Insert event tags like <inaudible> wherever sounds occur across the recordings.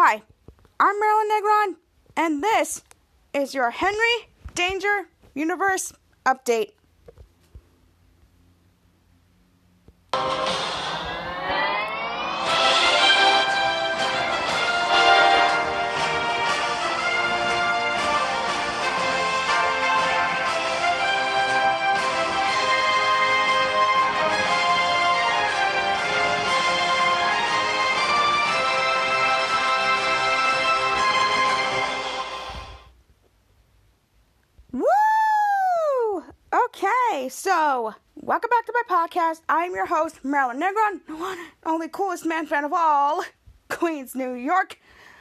Hi, I'm Marilyn Negron, and this is your Henry Danger Universe update. Welcome back to my podcast. I'm your host, Marilyn Negron, the one only coolest man fan of all, Queens, New York.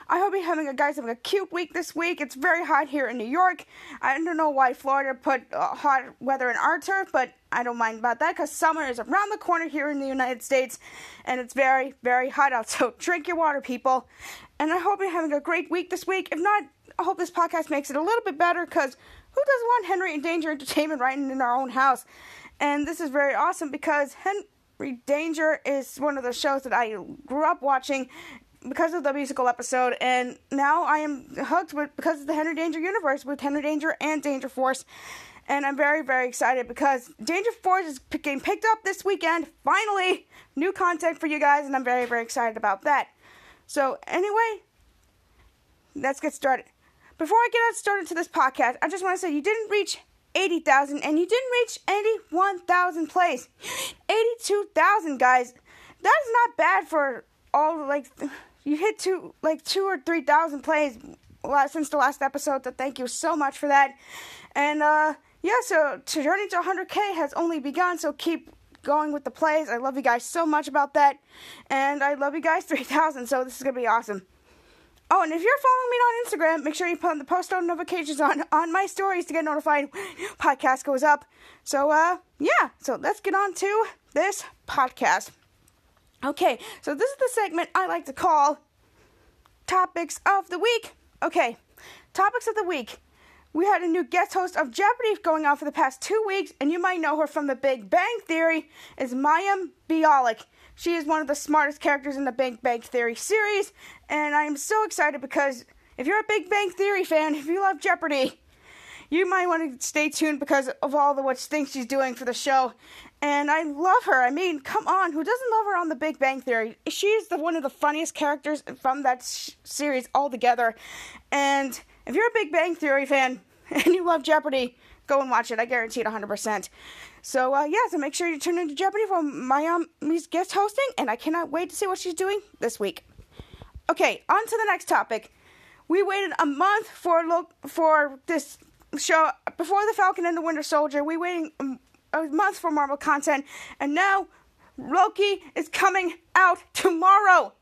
I hope you're having a guys having a cute week this week. It's very hot here in New York. I don't know why Florida put uh, hot weather in our turf, but I don't mind about that because summer is around the corner here in the United States, and it's very, very hot out. So drink your water, people. And I hope you're having a great week this week. If not, I hope this podcast makes it a little bit better because who doesn't want Henry and Danger Entertainment right in our own house? And this is very awesome because Henry Danger is one of the shows that I grew up watching because of the musical episode, and now I am hooked with because of the Henry Danger universe with Henry Danger and Danger Force. And I'm very, very excited because Danger Force is getting picked up this weekend. Finally, new content for you guys, and I'm very, very excited about that. So, anyway, let's get started. Before I get started to this podcast, I just want to say you didn't reach 80,000 and you didn't reach 81,000 plays. 82,000, guys. That is not bad for all, like, you hit two, like, two or 3,000 plays since the last episode, so thank you so much for that. And, uh, yeah, so to journey to 100K has only begun, so keep going with the plays. I love you guys so much about that. And I love you guys <laughs> 3,000, so this is going to be awesome. Oh, and if you're following me on Instagram, make sure you put the post notifications on on my stories to get notified when <laughs> podcast goes up. So, uh, yeah. So let's get on to this podcast. Okay, so this is the segment I like to call Topics of the Week. Okay, Topics of the Week. We had a new guest host of Jeopardy going on for the past two weeks, and you might know her from The Big Bang Theory, is Mayim Bialik. She is one of the smartest characters in the Big Bang Theory series, and I am so excited because if you're a Big Bang Theory fan, if you love Jeopardy, you might want to stay tuned because of all the what things she's doing for the show. And I love her. I mean, come on, who doesn't love her on The Big Bang Theory? She's the one of the funniest characters from that sh- series altogether. And if you're a Big Bang Theory fan <laughs> and you love Jeopardy, go and watch it. I guarantee it 100%. So, uh, yeah, so make sure you tune into Jeopardy for Mayim's guest hosting, and I cannot wait to see what she's doing this week. Okay, on to the next topic. We waited a month for lo- for this show before the Falcon and the Winter Soldier. We waiting a month for Marvel content, and now Loki is coming out tomorrow.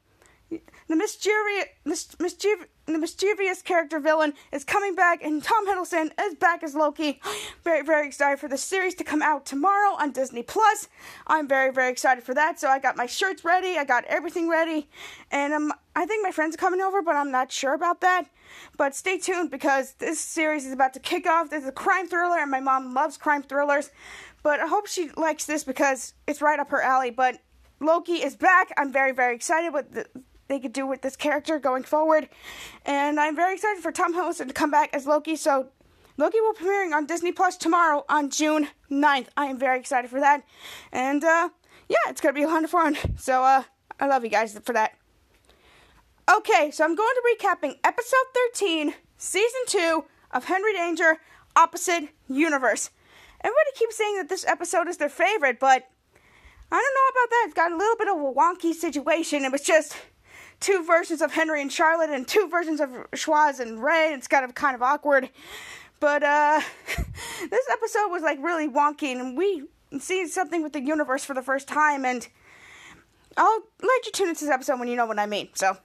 The mischievous, mis- mischievous, the mischievous character villain is coming back, and Tom Hiddleston is back as Loki. <gasps> Very, very excited for the series to come out tomorrow on Disney Plus. I'm very, very excited for that. So I got my shirts ready, I got everything ready, and um, I think my friends are coming over, but I'm not sure about that. But stay tuned because this series is about to kick off. This is a crime thriller, and my mom loves crime thrillers. But I hope she likes this because it's right up her alley. But Loki is back. I'm very, very excited with the they could do with this character going forward. And I'm very excited for Tom Hiddleston to come back as Loki. So Loki will be premiering on Disney Plus tomorrow on June 9th. I am very excited for that. And uh, yeah, it's gonna be a lot of fun. So uh, I love you guys for that. Okay, so I'm going to be recapping episode 13, season 2 of Henry Danger Opposite Universe. Everybody keeps saying that this episode is their favorite, but I don't know about that. It's got a little bit of a wonky situation. It was just two versions of Henry and Charlotte and two versions of Schwoz and Ray. It's kind of kind of awkward. But uh <laughs> this episode was like really wonky and we see something with the universe for the first time and I'll let you tune into this episode when you know what I mean. So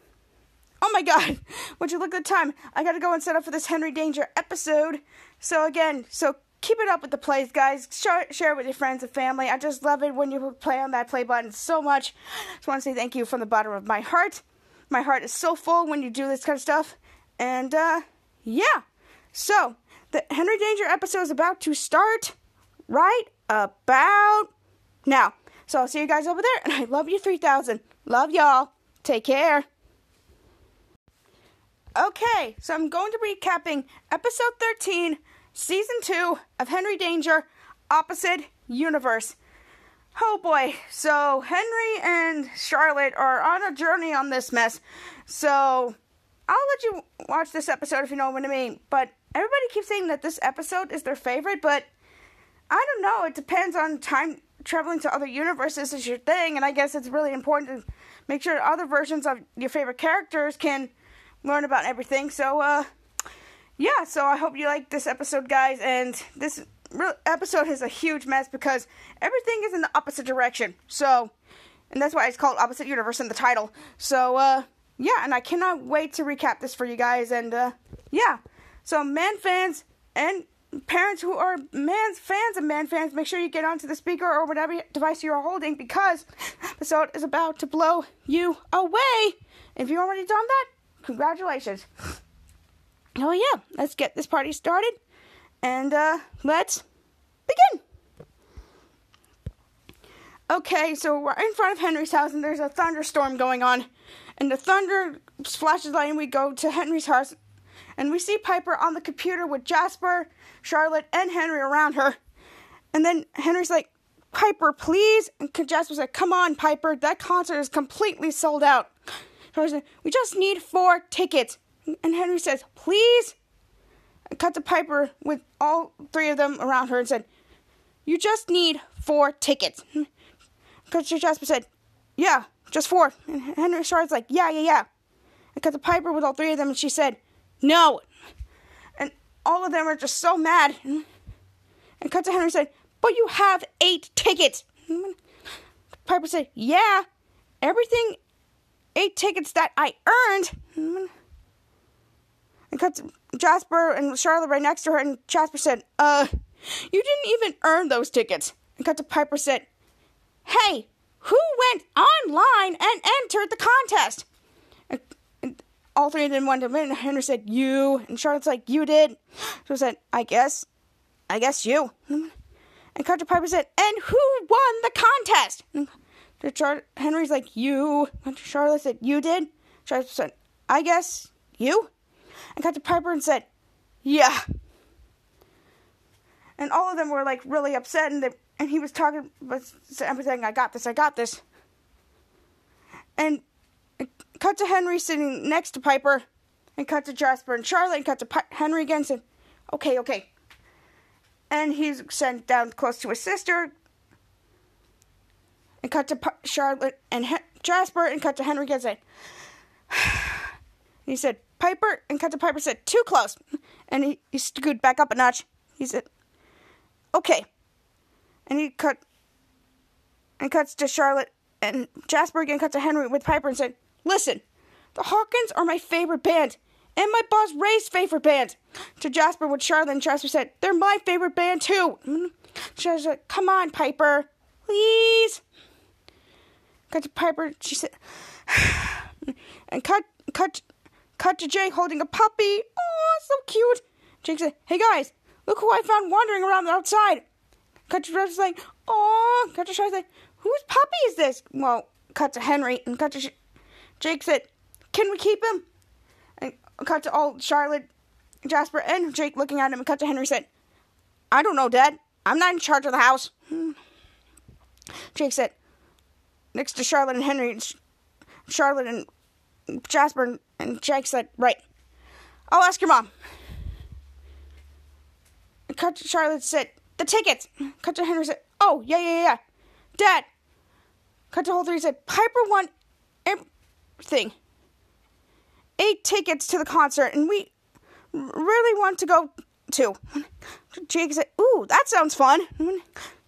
Oh my god, <laughs> would you look at the time? I gotta go and set up for this Henry Danger episode. So again, so keep it up with the plays, guys. Share, share it with your friends and family. I just love it when you play on that play button so much. Just want to say thank you from the bottom of my heart. My heart is so full when you do this kind of stuff. And, uh, yeah. So, the Henry Danger episode is about to start right about now. So, I'll see you guys over there, and I love you 3000. Love y'all. Take care. Okay, so I'm going to be recapping episode 13, season 2 of Henry Danger Opposite Universe. Oh boy, so Henry and Charlotte are on a journey on this mess. So I'll let you watch this episode if you know what I mean. But everybody keeps saying that this episode is their favorite, but I don't know. It depends on time traveling to other universes is your thing, and I guess it's really important to make sure other versions of your favorite characters can learn about everything. So, uh, yeah, so I hope you like this episode, guys. And this episode is a huge mess because everything is in the opposite direction. So, and that's why it's called Opposite Universe in the title. So, uh, yeah, and I cannot wait to recap this for you guys. And, uh, yeah, so man fans and parents who are man's fans and man fans, make sure you get onto the speaker or whatever device you are holding because episode is about to blow you away. If you already done that, congratulations. Oh yeah, let's get this party started and uh, let's begin. Okay, so we're in front of Henry's house and there's a thunderstorm going on. And the thunder flashes light and we go to Henry's house and we see Piper on the computer with Jasper, Charlotte, and Henry around her. And then Henry's like, Piper, please. And Jasper's like, come on, Piper, that concert is completely sold out. Like, we just need four tickets. And Henry says, please. Cut the Piper with all three of them around her and said, you just need four tickets. Because Jasper said, yeah, just four. And Henry Charlotte's like, yeah, yeah, yeah. And cut the Piper with all three of them and she said, no. And all of them are just so mad. And cut to Henry said, but you have eight tickets. Piper said, yeah, everything eight tickets that I earned. And cut to Jasper and Charlotte right next to her, and Jasper said, Uh, you didn't even earn those tickets. And cut to Piper said, Hey, who went online and entered the contest? And, and all three of them went to win. And Henry said, You. And Charlotte's like, You did. So I said, I guess. I guess you. And cut to Piper said, And who won the contest? And Char- Henry's like, You. And Charlotte said, You did? Charlotte said, I guess you. And cut to Piper and said, Yeah. And all of them were like really upset, and they, and he was talking, was everything. I got this. I got this. And cut to Henry sitting next to Piper, and cut to Jasper and Charlotte, and cut to Pi- Henry again. And said, "Okay, okay." And he's sent down close to his sister, and cut to P- Charlotte and he- Jasper, and cut to Henry again. Said, <sighs> he said, Piper, and to Piper said, too close. And he, he scooted back up a notch. He said, okay. And he cut, and cuts to Charlotte, and Jasper again cuts to Henry with Piper and said, listen, the Hawkins are my favorite band, and my boss Ray's favorite band. To Jasper with Charlotte, and Jasper said, they're my favorite band too. Jasper said, come on, Piper, please. Cut to Piper, she said, <sighs> and cut, cut, cut to Jake holding a puppy. Oh, so cute. Jake said, hey guys, look who I found wandering around outside. Cut to Jasper's like, oh, cut to Charlotte like, whose puppy is this? Well, cut to Henry, and cut to Sh- Jake said, can we keep him? And cut to all Charlotte, Jasper, and Jake looking at him, and cut to Henry said, I don't know, Dad. I'm not in charge of the house. Jake said, next to Charlotte and Henry, Charlotte and Jasper and Jake said, right. I'll ask your mom. Cut to Charlotte said, the tickets. Cut to Henry said, oh, yeah, yeah, yeah. Dad. Cut to Three said, Piper won everything. Eight tickets to the concert, and we really want to go too. Jake said, ooh, that sounds fun.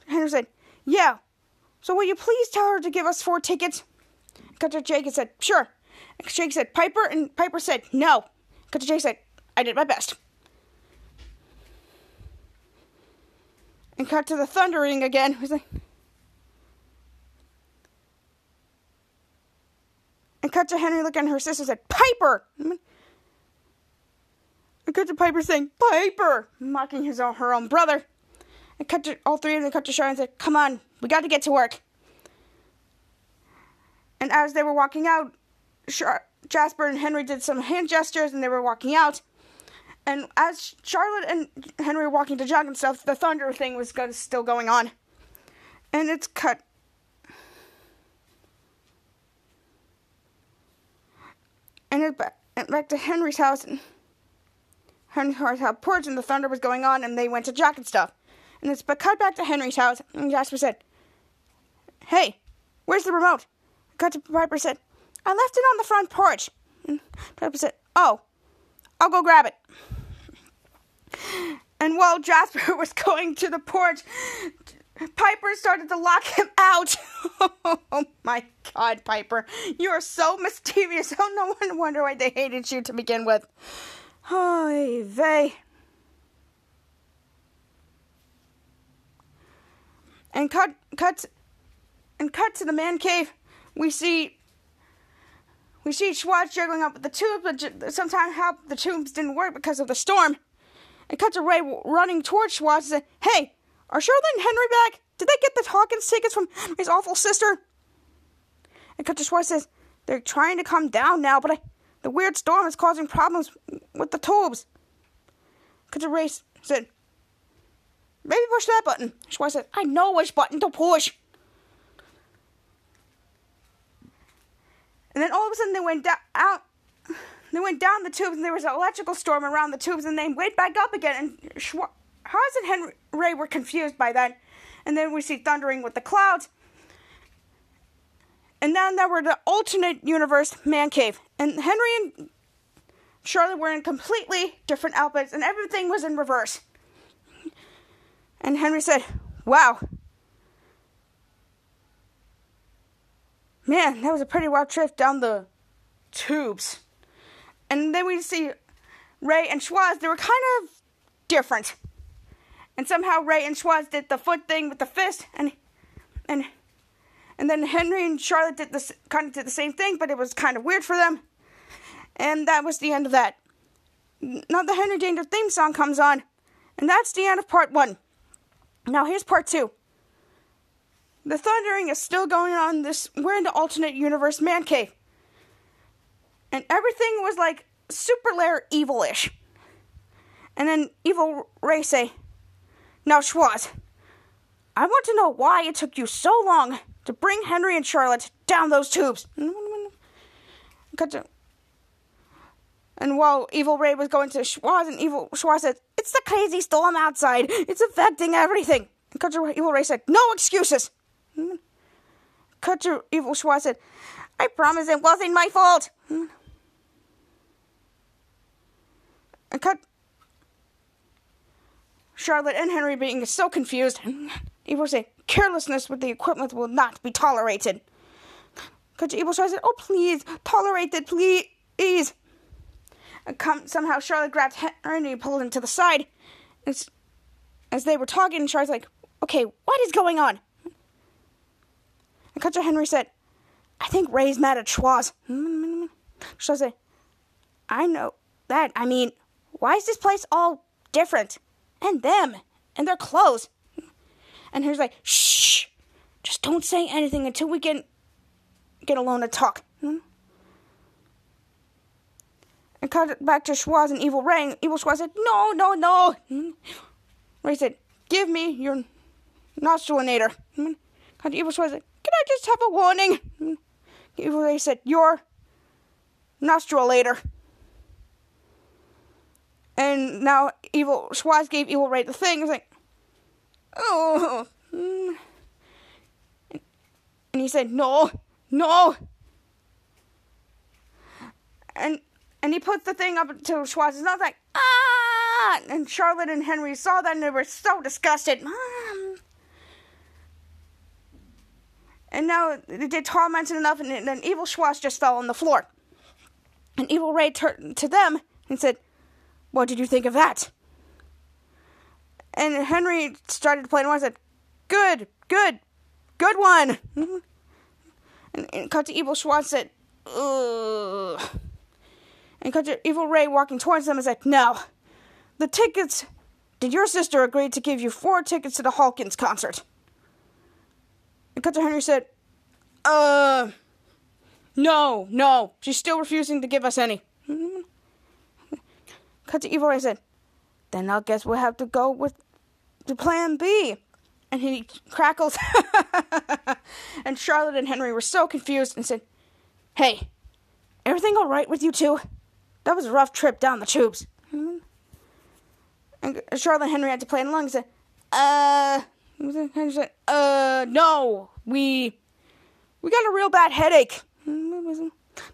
Henry said, yeah. So will you please tell her to give us four tickets? Cut to Jake and said, sure. And Jake said, Piper, and Piper said, no. To Jake said, I did my best. And cut to the thundering again. Like, and cut to Henry looking at her sister said, Piper! And cut to Piper saying, Piper! Mocking his own, her own brother. And cut to all three of them cut to Sharon and said, Come on, we got to get to work. And as they were walking out, Char- Jasper and Henry did some hand gestures and they were walking out. And as Charlotte and Henry were walking to jog and stuff, the thunder thing was still going on. And it's cut. And it back, back to Henry's house. And Henry's house had porch and the thunder was going on and they went to jog and stuff. And it's but cut back to Henry's house and Jasper said, Hey, where's the remote? Cut to Piper said, I left it on the front porch. Piper said, Oh, I'll go grab it. And while Jasper <laughs> was going to the porch, Piper started to lock him out. <laughs> oh my god, Piper. You are so mischievous. Oh, no one wonder why they hated you to begin with. Oy vey. And cut, cut, and cut to the man cave. We see, we see Schwoz juggling up with the tubes, but sometimes how the tubes didn't work because of the storm. And cut to Ray running towards Schwoz and say, "Hey, are Charlotte and Henry back? Did they get the Hawkins tickets from his awful sister?" And cut to Schwoz says, "They're trying to come down now, but I, the weird storm is causing problems with the tubes." Cut to Ray said, Maybe push that button. Schwoz said, I know which button to push. And then all of a sudden they went down out they went down the tubes and there was an electrical storm around the tubes and they went back up again and Schwoz and Henry Ray were confused by that. And then we see thundering with the clouds. And then there were the alternate universe man cave. And Henry and Charlotte were in completely different outfits and everything was in reverse. And Henry said, Wow. Man, that was a pretty wild trip down the tubes. And then we see Ray and Schwoz, they were kind of different. And somehow Ray and Schwoz did the foot thing with the fist, and and and then Henry and Charlotte did this kind of did the same thing, but it was kind of weird for them. And that was the end of that. Now the Henry Danger theme song comes on, and that's the end of part one. Now here's part two. The thundering is still going on. This we're in the alternate universe man cave, and everything was like super layer evilish. And then evil Ray say, "Now Schwoz, I want to know why it took you so long to bring Henry and Charlotte down those tubes." And while Evil Ray was going to Schwoz, and Evil Schwoz said, It's the crazy storm outside. It's affecting everything. And Evil Ray said, No excuses. Cutter Evil Schwoz said, I promise it wasn't my fault. And cut Charlotte and Henry being so confused. Evil say, carelessness with the equipment will not be tolerated. Cut your Evil Schwoz said, Oh, please, tolerate it, please come, somehow Charlotte grabbed Henry and pulled him to the side. As, as they were talking, Charlotte's like, okay, what is going on? And Cutter Henry said, I think Ray's mad at Schwoz. Charlotte said, I know that. I mean, why is this place all different? And them. And their clothes. And Henry's like, shh. Just don't say anything until we can get alone to talk and cut back to Schwoz and Evil Ray. And Evil Schwoz said, No, no, no. Ray said, Give me your nostrillinator. Cut Evil Schwoz said, Can I just have a warning? Evil Ray said, Your nostril later. And now Evil Schwoz gave Evil Ray the thing. It's like, Oh. And he said, No, no. And and he put the thing up to I was like, ah! And Charlotte and Henry saw that, and they were so disgusted. Mom. And now they did tormented enough, and then Evil Schwoz just fell on the floor. And Evil Ray turned to them and said, What did you think of that? And Henry started playing one and said, Good, good, good one. <laughs> And, and cut to Evil Schwoz said, Ugh and cut to Evil Ray walking towards them and said, No. The tickets. Did your sister agree to give you four tickets to the Hawkins concert? And cut to Henry said, Uh. No, no, she's still refusing to give us any. Cut to Evil Ray said, Then I guess we'll have to go with the plan B. And he crackles. <laughs> and Charlotte and Henry were so confused and said, Hey, everything all right with you two? That was a rough trip down the tubes. And Charlotte and Henry had to play along and said, Uh, Henry said, Uh, no, we, we got a real bad headache.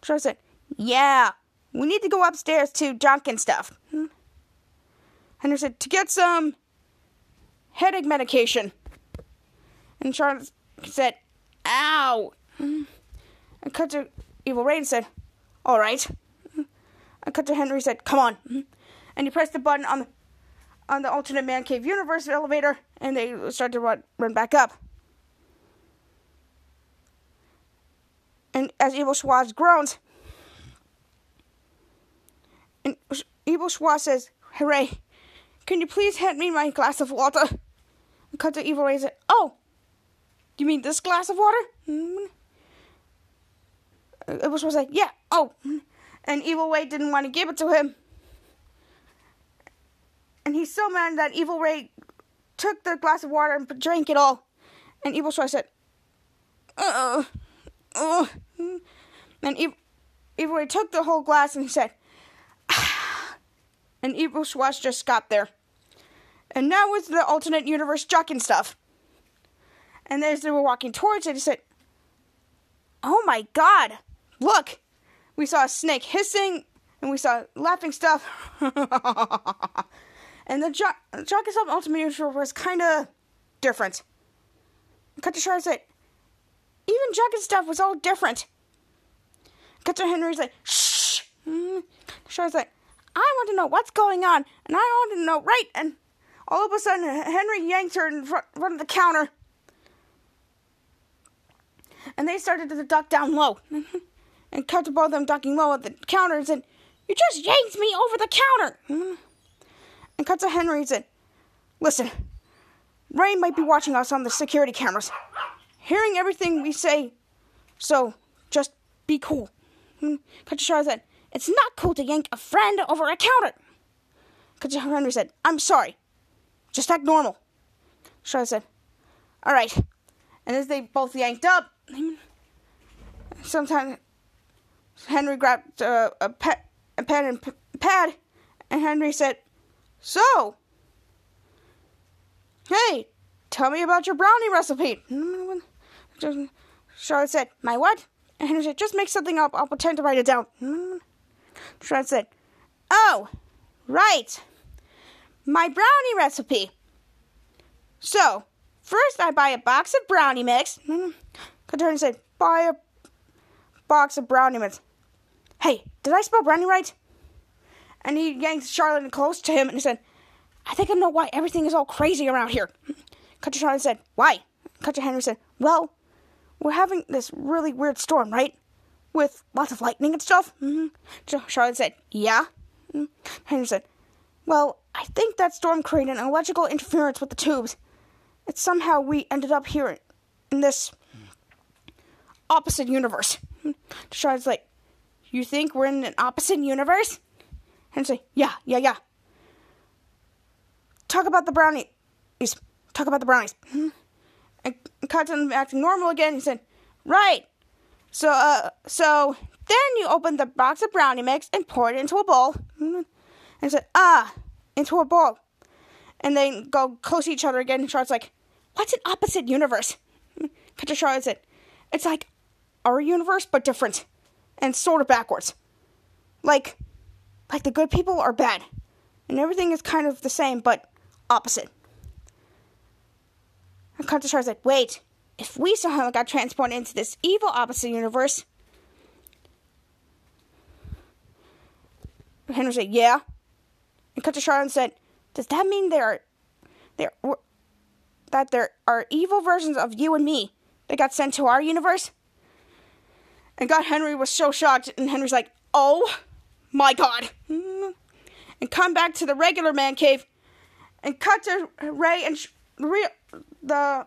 Charles said, Yeah, we need to go upstairs to and stuff. Henry said, To get some headache medication. And Charles said, Ow. And cut to Evil Ray and said, All right. And cut to Henry said, Come on. And he pressed the button on the on the alternate man cave universe elevator and they start to run, run back up. And as Evil Schwa groans, and Evil Schwa says, Hooray, can you please hand me my glass of water? And cut to Evil Ray said, Oh, you mean this glass of water? Mm-hmm. It was like, yeah, oh. And Evil Ray didn't want to give it to him. And he's so mad that Evil Ray took the glass of water and drank it all. And Evil Schwa said, uh, uh. And Evil, Evil Ray took the whole glass and he said, ah. And Evil Schwa just got there. And now with the alternate universe and stuff. And as they were walking towards it, he said, Oh my god, look! We saw a snake hissing, and we saw laughing stuff. <laughs> and the Junk and Stuff Ultimate Universe was kind of different. Cut to Charlotte said, even Jock Stuff was all different. Cut to Henry's like, shh! Hmm. Charlotte's like, I want to know what's going on, and I want to know right. And all of a sudden, Henry yanked her in front, front of the counter and they started to duck down low. <laughs> and cut to both of them ducking low at the counter and said, You just yanked me over the counter. Hmm. And cut to Henry and said, Listen, Ray might be watching us on the security cameras, hearing everything we say, so just be cool. Cut to Charlotte said, It's not cool to yank a friend over a counter. Cut to Henry said, I'm sorry. Just act normal. Charlotte said, All right. And as they both yanked up, sometimes Henry grabbed uh, a, a pen and p- pad, and Henry said, "So, hey, tell me about your brownie recipe." Charlotte said, "My what?" And Henry said, "Just make something up. I'll pretend to write it down." Charlotte said, "Oh, right, my brownie recipe." So, first I buy a box of brownie mix. Katarina said, buy a box of brownie mix. Hey, did I spell brownie right? And he yanked Charlotte close to him and he said, I think I know why everything is all crazy around here. <clears throat> Country Charlotte said, Why? Country Henry said, Well, we're having this really weird storm, right? With lots of lightning and stuff. Mm-hmm. Charlotte said, Yeah. Mm-hmm. Henry said, Well, I think that storm created an electrical interference with the tubes. It's somehow we ended up here in this opposite universe. Deshaun's like, You think we're in an opposite universe? And like, Yeah, yeah, yeah. Talk about the brownies. Talk about the brownies. And Cotton acting normal again. He said, Right. So, uh, so then you open the box of brownie mix and pour it into a bowl. And said, Ah, into a bowl. And then go close to each other again. And Charlotte's like, What's an opposite universe? Cut to Charlotte said, It's like our universe, but different. And sort of backwards. Like, like the good people are bad. And everything is kind of the same, but opposite. And to Charlotte's like, Wait, if we somehow got transported into this evil opposite universe. Henry said, Yeah. And Charlotte and said, Does that mean there are there that there are evil versions of you and me that got sent to our universe? And God Henry was so shocked, and Henry's like, Oh my god. And come back to the regular man cave and cut to Ray and Sh- real the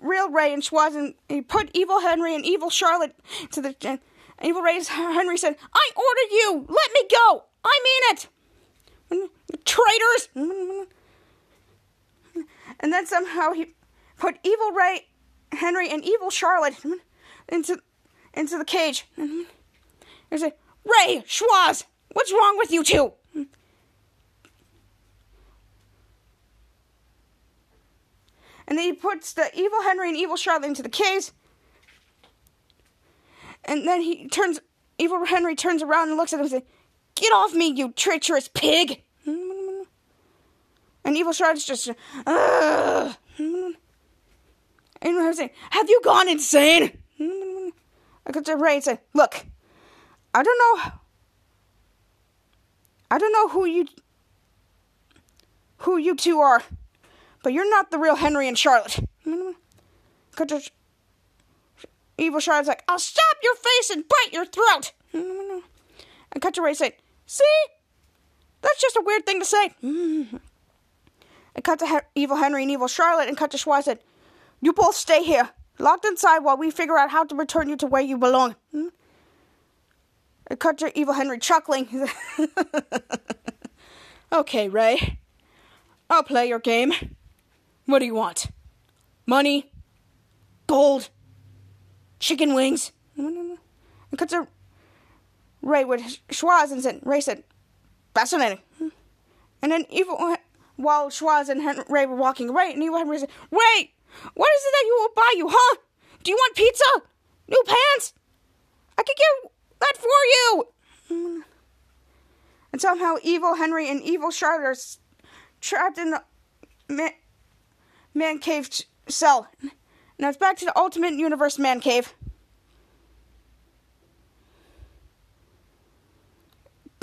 real Ray and Schwoz and he put evil Henry and evil Charlotte to the And Evil Ray Henry said, I ordered you! Let me go! I mean it! Traitors! And then somehow he put Evil Ray Henry and Evil Charlotte into into the cage. He said, Ray, Schwoz, what's wrong with you two? And then he puts the evil Henry and evil Charlotte into the cage. And then he turns, evil Henry turns around and looks at him and says, Get off me, you treacherous pig! And evil Charlotte's just, Ugh. And saying, Have you gone insane? I got to Ray and say, Look, I don't know. I don't know who you who you two are, but you're not the real Henry and Charlotte. Evil Charlotte's like, I'll stab your face and bite your throat. And Ray said, See? That's just a weird thing to say. And cut to he- Evil Henry and Evil Charlotte and cut to Schwoz said, You both stay here, locked inside while we figure out how to return you to where you belong. And cut to Evil Henry chuckling. <laughs> okay, Ray. I'll play your game. What do you want? Money? Gold? Chicken wings? And to Ray with Schwoz and said, Ray said, Fascinating. And then Evil while Schwoz and Henry, Ray were walking away, and Evil Henry said, Wait! What is it that you will buy you, huh? Do you want pizza? New pants? I could get that for you! Mm. And somehow Evil Henry and Evil Charlotte are trapped in the man, man cave cell. Now it's back to the Ultimate Universe Man Cave.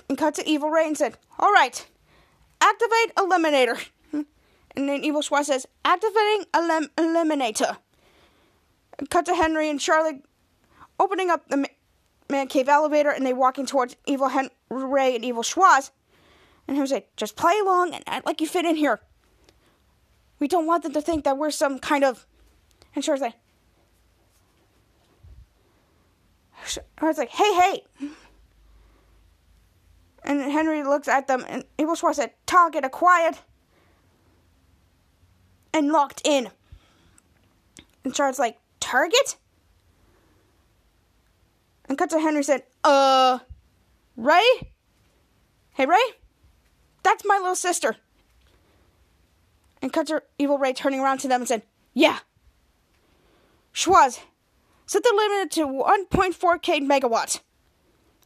And cut to Evil Ray and said, Alright, activate Eliminator. And then Evil Schwoz says, activating elim- Eliminator. And cut to Henry and Charlotte opening up the man cave elevator and they walking towards Evil Henry and Evil Schwoz. And Henry like, just play along and act like you fit in here. We don't want them to think that we're some kind of. And Charlotte's like, I was like, hey, hey. And Henry looks at them, and Evil Schwoz said, Target acquired and locked in. And Charlotte's like, Target? And cut to Henry said, Uh, Ray? Hey, Ray? That's my little sister. And cut to Evil Ray turning around to them and said, Yeah. Schwoz, set the limit to 1.4k megawatts.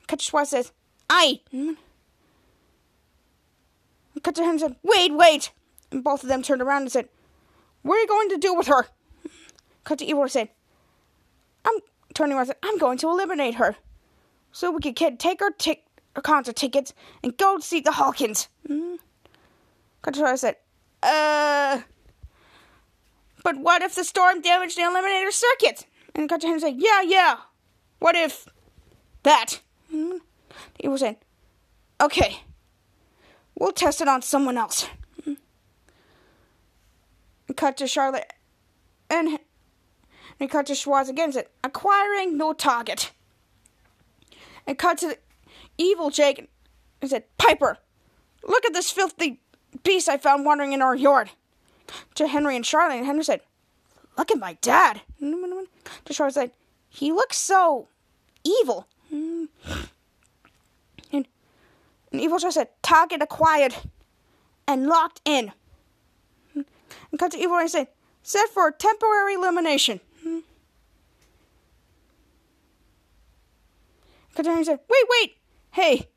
Cut to Schwoz says, Aye. Cut to and said, Wait, wait. And both of them turned around and said, What are you going to do with her? Cut to Evil said, I'm turning around and said, I'm going to eliminate her. So we kid take her, tic- her concert tickets and go see the Hawkins. Mm. To said, Uh. But what if the storm damaged the eliminator circuit? And and said, Yeah, yeah. What if that? Mm. He was saying, Okay. We'll test it on someone else. And cut to Charlotte and and cut to Schwoz again said, acquiring no target. And cut to evil Jake and said, Piper, look at this filthy beast I found wandering in our yard. To Henry and Charlotte, and Henry said, Look at my dad. <laughs> To Charlotte said, He looks so evil. <laughs> And, and Evil Charlotte said, Target acquired and locked in. <laughs> And cut to Evil and said, Set for temporary elimination. Henry said, Wait, wait. Hey,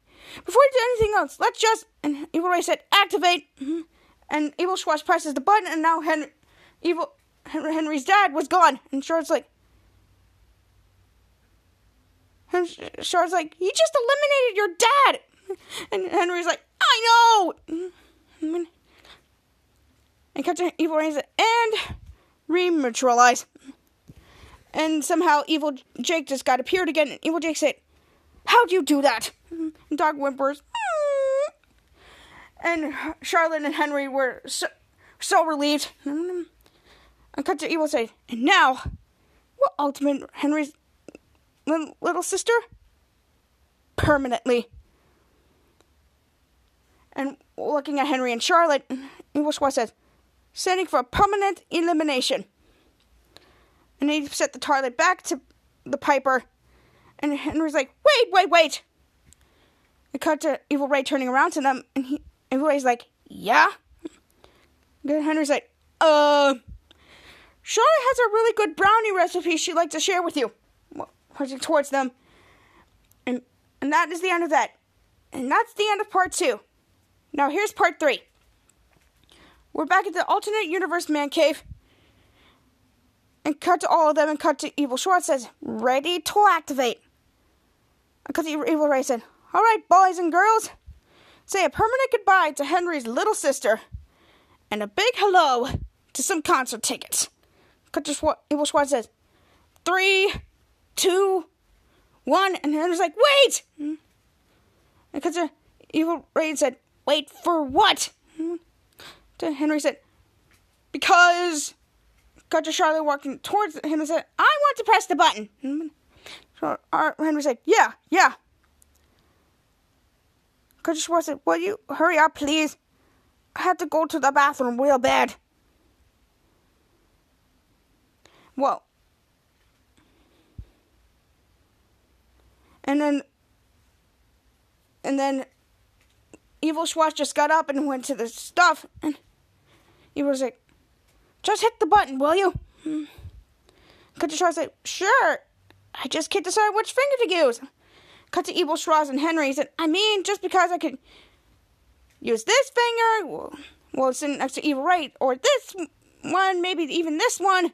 before you do anything else, let's just. And Evil Ray said, Activate. Mm-hmm, and Evil Schwoz presses the button, and now Henry, Evil Henry's dad was gone. And Charlotte's like, and Charlotte's like, he just eliminated your dad. <laughs> And Henry's like, I know. Mm-hmm, and Captain Evil Ray said, and rematerialize. And somehow Evil Jake just got appeared again. And Evil Jake said, How'd you do that? <laughs> Dog whimpers. And Charlotte and Henry were so, so relieved. And cut to Evil say, and now, what ultimate Henry's little, sister? permanently. And looking at Henry and Charlotte, Evil Schwoz says, sending for permanent elimination. And he set the toilet back to the Piper. And Henry's like, wait, wait, wait. It cut to Evil Ray turning around to them, and he, Evil Ray's like, yeah? Good Henry's like, uh, Charlotte has a really good brownie recipe she'd like to share with you. Pointing towards them. And, and that is the end of that. And that's the end of part two. Now here's part three. We're back at the alternate universe man cave. And cut to all of them and cut to Evil Schwoz says, ready to activate. Cut to Evil said, all right, boys and girls. Say a permanent goodbye to Henry's little sister. And a big hello to some concert tickets. Cut to Schwoz, Evil says, three, two, one. And Henry's like, wait! Hmm? And cut Evil Ray said, wait for what? Hmm? To Henry said, because got to Charlotte walking towards him and said, I want to press the button. Hmm? So Henry said, Yeah, yeah. To Schwoz said, Will you hurry up, please? I had to go to the bathroom real bad. Well, and then, and then Evil Schwoz just got up and went to the stuff, and he was like, just hit the button, will you? To Schwoz said, sure. I just can't decide which finger to use. Cut to Evil Schwoz and Henry said, I mean, just because I could use this finger, well, well it's sitting next to Evil Right, or this one, maybe even this one.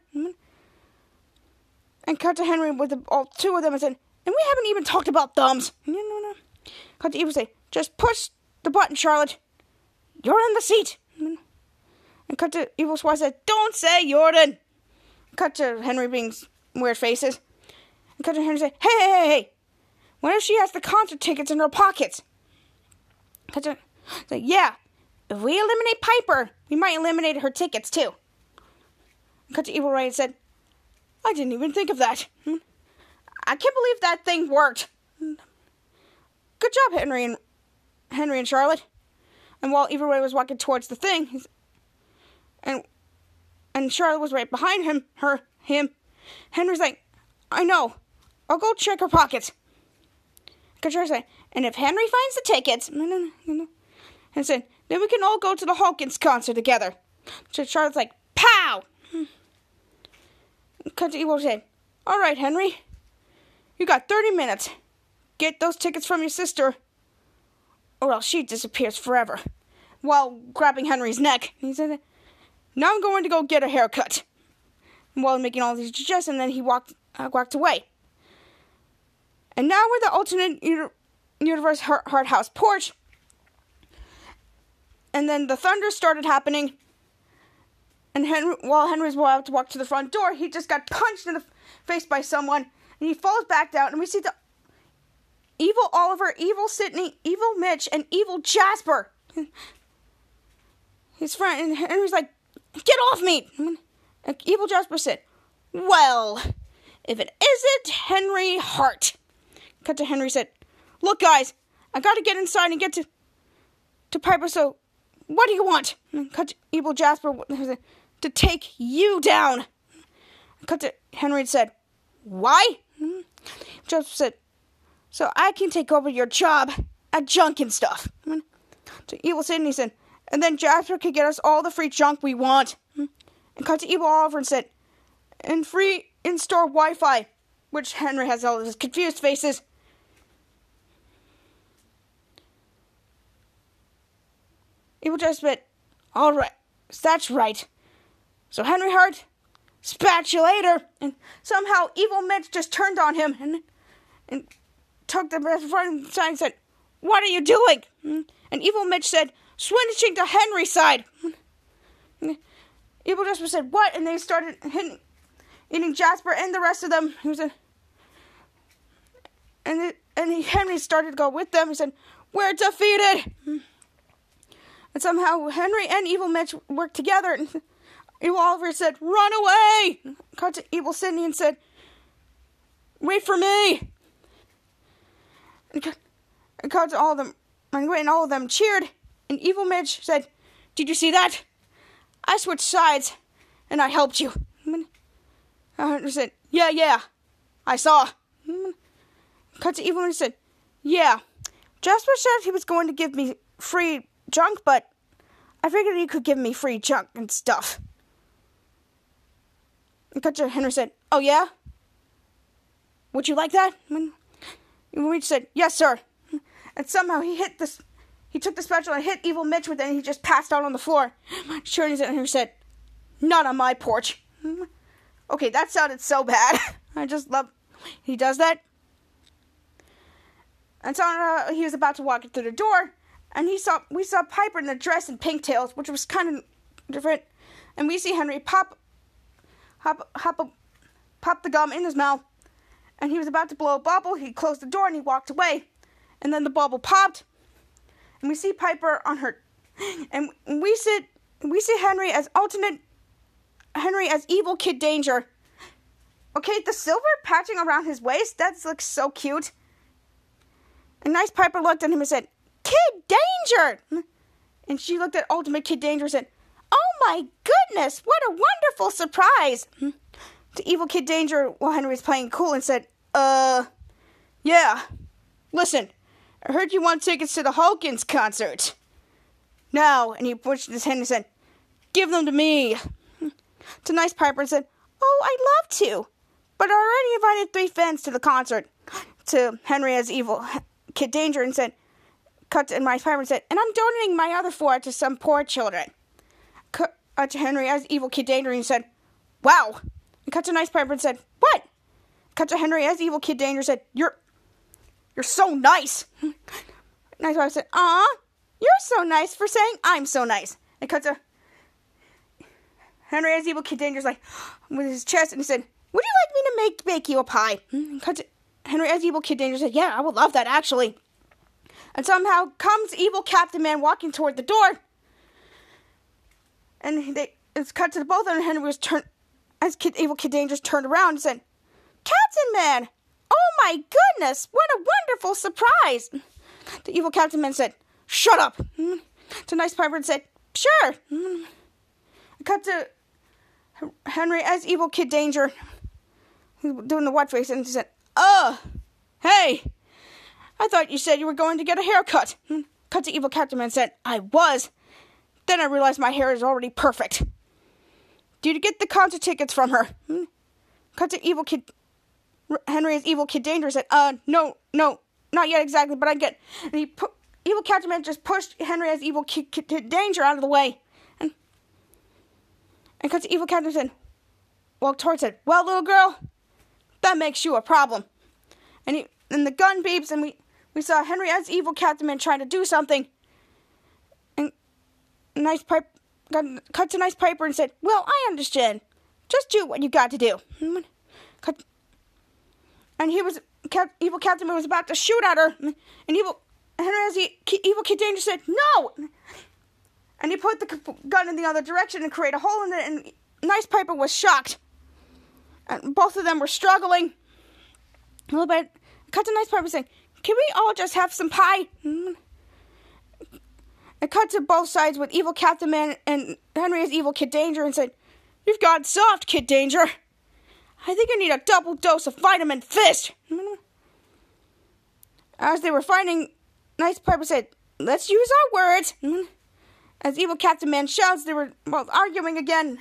And cut to Henry with the, all two of them and said, and we haven't even talked about thumbs. No, no, no. Cut to Evil say, just push the button, Charlotte. You're in the seat. And cut to Evil Schwoz said, Don't say Jordan. Cut to Henry being weird faces. And cut to Henry say, Hey, hey, hey, hey. What if she has the concert tickets in her pockets? Cut to say, Yeah. If we eliminate Piper, we might eliminate her tickets too. Cut to Evil Ray and said, I didn't even think of that. Hmm. I can't believe that thing worked. Hmm. Good job, Henry and Henry and Charlotte. And while Evil Ray was walking towards the thing, and and Charlotte was right behind him, her, him. Henry's like, I know. I'll go check her pockets. Like, and if Henry finds the tickets, and said, then we can all go to the Hawkins concert together. So Charlotte's like, pow! Cut to Evil said, all right, Henry. You got 30 minutes. Get those tickets from your sister, or else she disappears forever. While grabbing Henry's neck, he said, now I'm going to go get a haircut. While making all these suggestions, and then he walked uh, walked away. And now we're the alternate universe Hart House porch. And then the thunder started happening. And Henry, while Henry's about to walk to the front door, he just got punched in the face by someone, and he falls back down. And we see the evil Oliver, evil Sidney, evil Mitch, and evil Jasper. <laughs> His friend, and Henry's like, Get off me! And Evil Jasper said, Well, if it isn't Henry Hart. Cut to Henry said, Look, guys, I gotta get inside and get to to Piper, so what do you want? Cut to Evil Jasper to take you down. Cut to Henry and said, Why? Jasper said, So I can take over your job at junk and stuff. To Evil Sidney said, and then Jasper could get us all the free junk we want. And cut to Evil Oliver and said, and free in store Wi Fi, which Henry has all his confused faces. Evil said, all right, that's right. So Henry Hart, spatulator, and somehow Evil Mitch just turned on him and and took the front side and said, "What are you doing?" And Evil Mitch said, switching to Henry's side. Evil Jasper said, What? And they started hitting, hitting Jasper and the rest of them. He a, and and he, Henry started to go with them. He said, We're defeated. And somehow Henry and Evil Mitch worked together. And Evil Oliver said, Run away! Cut to Evil Sidney and said, Wait for me! And And cut to all of them, and all of them cheered. And Evil Mitch said, "Did you see that? I switched sides, and I helped you." I said, "Yeah, yeah, I saw." Cut to Evil Mitch said, "Yeah, Jasper said he was going to give me free junk, but I figured you could give me free junk and stuff." And cut to Henry said, "Oh yeah." Would you like that? When we said, Yes, sir. And somehow he hit this he took the spatula and hit evil Mitch with it and he just passed out on the floor. Shirley and he said, Not on my porch. Okay, that sounded so bad. <laughs> I just love he does that. And so uh, he was about to walk through the door, and he saw we saw Piper in a dress and pigtails, which was kind of different. And we see Henry pop, hop, hop, pop the gum in his mouth, and he was about to blow a bubble. He closed the door and he walked away. And then the bubble popped, and we see Piper on her, and we see we see Henry as alternate Henry as evil Kid Danger. Okay, the silver patching around his waist that looks so cute. And nice Piper looked at him and said, "Kid Danger," and she looked at Ultimate Kid Danger and said, "Oh my goodness, what a wonderful surprise!" to Evil Kid Danger while Henry was playing cool and said, Uh, yeah. Listen, I heard you want tickets to the Hawkins concert. Now, and he pushed his hand and said, Give them to me. To Nice Piper and said, Oh, I'd love to, but I already invited three fans to the concert. To Henry as Evil Kid Danger and said, Cut to Nice Piper and said, And I'm donating my other four to some poor children. Cut uh, to Henry as Evil Kid Danger and said, Wow, and cut to Nice Piper and said, What? Cut to Henry as Evil Kid Danger said, You're you're so nice. <laughs> nice Piper said, Aw, you're so nice for saying I'm so nice. And cut to Henry as Evil Kid Danger's like <gasps> with his chest and he said, Would you like me to make bake you a pie? And <laughs> cut to Henry as Evil Kid Danger said, Yeah, I would love that actually. And somehow comes evil Captain Man walking toward the door. And they it's cut to the both of them and Henry was turned as Kid, Evil Kid Dangerous turned around and said, Captain Man! Oh my goodness! What a wonderful surprise! The Evil Captain Man said, Shut up! To Nice Piper and said, Sure! Cut to Henry as Evil Kid Danger, doing the what face, and he said, Uh, hey! I thought you said you were going to get a haircut. Cut to Evil Captain Man said, I was. Then I realized my hair is already perfect. Did you get the concert tickets from her? Hmm? Cut to evil kid. Henry's evil kid danger said, uh, no, no, not yet exactly, but I get. And he. Evil Captain Man just pushed Henry as evil kid, kid danger out of the way. And, and cut to evil Captain said, well, towards said, well, little girl, that makes you a problem. And he, and the gun beeps, and we, we saw Henry as evil Captain trying to do something. And nice pipe got cut to Nice Piper and said, Well, I understand. Just do what you got to do. Cut. And he was, evil Captain was about to shoot at her, and evil Henry as he, evil Kid Danger said, No! And he put the gun in the other direction and created a hole in it, and Nice Piper was shocked. And both of them were struggling a little bit. Cut to Nice Piper saying, Can we all just have some pie? It cut to both sides with evil Captain Man and Henry as evil Kid Danger and said, You've got soft, Kid Danger. I think I need a double dose of vitamin fist. As they were fighting, Nice Piper said, Let's use our words. As evil Captain Man shouts, they were both arguing again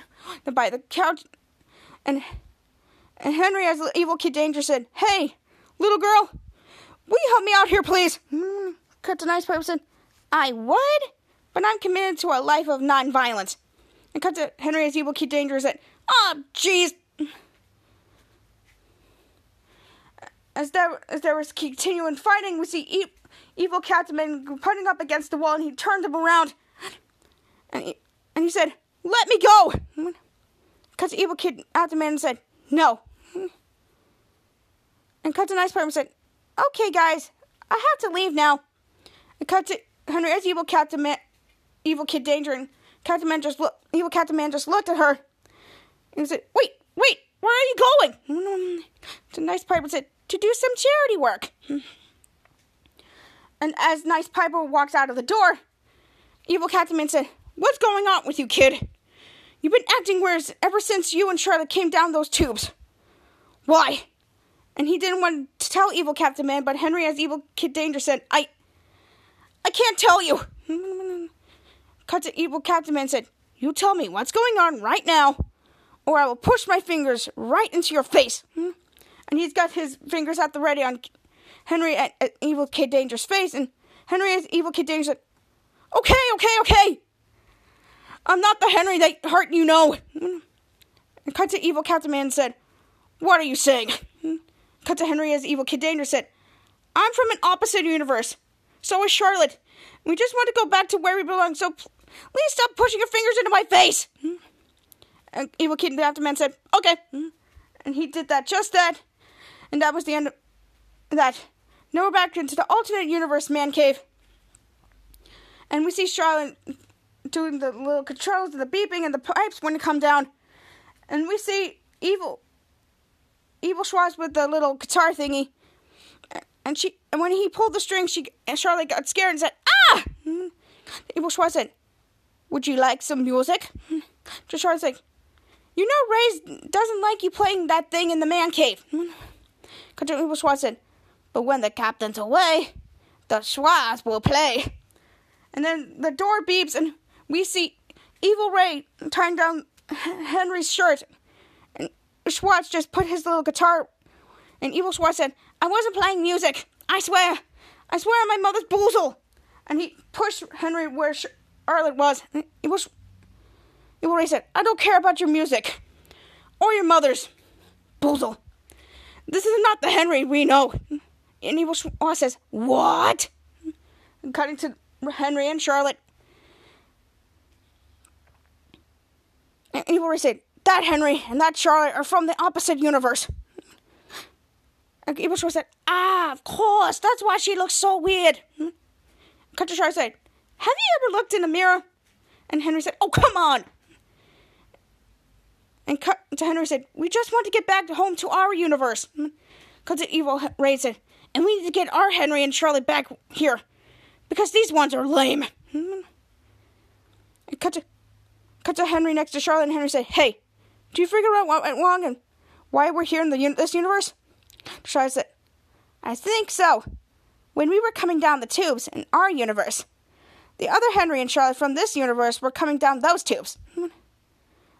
by the couch. And, and Henry, as evil Kid Danger, said, Hey, little girl, will you help me out here, please? Mm, cut to Nice said, I would, but I'm committed to a life of nonviolence. And cut to Henry as evil Kid dangerous said, Oh, jeez. As there, as there was continuing fighting, we see e- evil Captain Man putting up against the wall, and he turned him around, and he, and he said, "Let me go." Cut to evil Kid Man and said, "No." And cut to Nice Part said, "Okay, guys, I have to leave now." And cut to Henry as evil Captain Man, evil Kid Danger, and Captain Man just look, evil Captain Man just looked at her and said, "Wait, wait, where are you going?" To Nice Piper said, "To do some charity work." And as Nice Piper walks out of the door, Evil Captain Man said, What's going on with you, kid? You've been acting weird ever since you and Charlotte came down those tubes. Why? And he didn't want to tell Evil Captain Man, but Henry, as Evil Kid Danger, said, I. I can't tell you. <laughs> Cut to Evil Captain Man said, You tell me what's going on right now, or I will push my fingers right into your face. <laughs> And he's got his fingers at the ready on Henry at, at Evil Kid Danger's face, and Henry as Evil Kid Danger said, Okay, okay, okay. I'm not the Henry that hurt you know. <laughs> And cut to Evil Captain Man said, What are you saying? Cut to Henry as Evil Kid Danger said, I'm from an opposite universe. So is Charlotte. We just want to go back to where we belong, so please stop pushing your fingers into my face. Hmm? And Evil Kid Man said, Okay. Hmm? And he did that, just that. And that was the end of that. Now we're back into the alternate universe man cave. And we see Charlotte doing the little controls and the beeping and the pipes when it come down. And we see evil evil Schwoz with the little guitar thingy. And she and when he pulled the string, she and Charlotte got scared and said, Ah Evil Schwoz said, Would you like some music? To Charlotte's like, You know Ray doesn't like you playing that thing in the man cave. Evil Schwoz said, But when the captain's away, the Schwoz will play. And then the door beeps, and we see Evil Ray tying down Henry's shirt. Schwoz just put his little guitar. And Evil Schwoz said, I wasn't playing music. I swear. I swear on my mother's boozle. And he pushed Henry where Charlotte was. And Evil, Evil Ray said, I don't care about your music. Or your mother's boozle. This is not the Henry we know. And Evil Schwoz says, What? And cutting to Henry and Charlotte. And Evil Ray said, That Henry and that Charlotte are from the opposite universe. And Schwoz said, Ah, of course, that's why she looks so weird. Cut to Charlotte said, Have you ever looked in a mirror? And Henry said, Oh, come on. And cut to Henry said, We just want to get back home to our universe. Cut to Evil Ray said, And we need to get our Henry and Charlotte back here because these ones are lame. And cut to, cut to Henry next to Charlotte, and Henry said, Hey, do you figure out what went wrong and why we're here in the this universe? Charlotte said, I think so. When we were coming down the tubes in our universe, the other Henry and Charlotte from this universe were coming down those tubes. <laughs>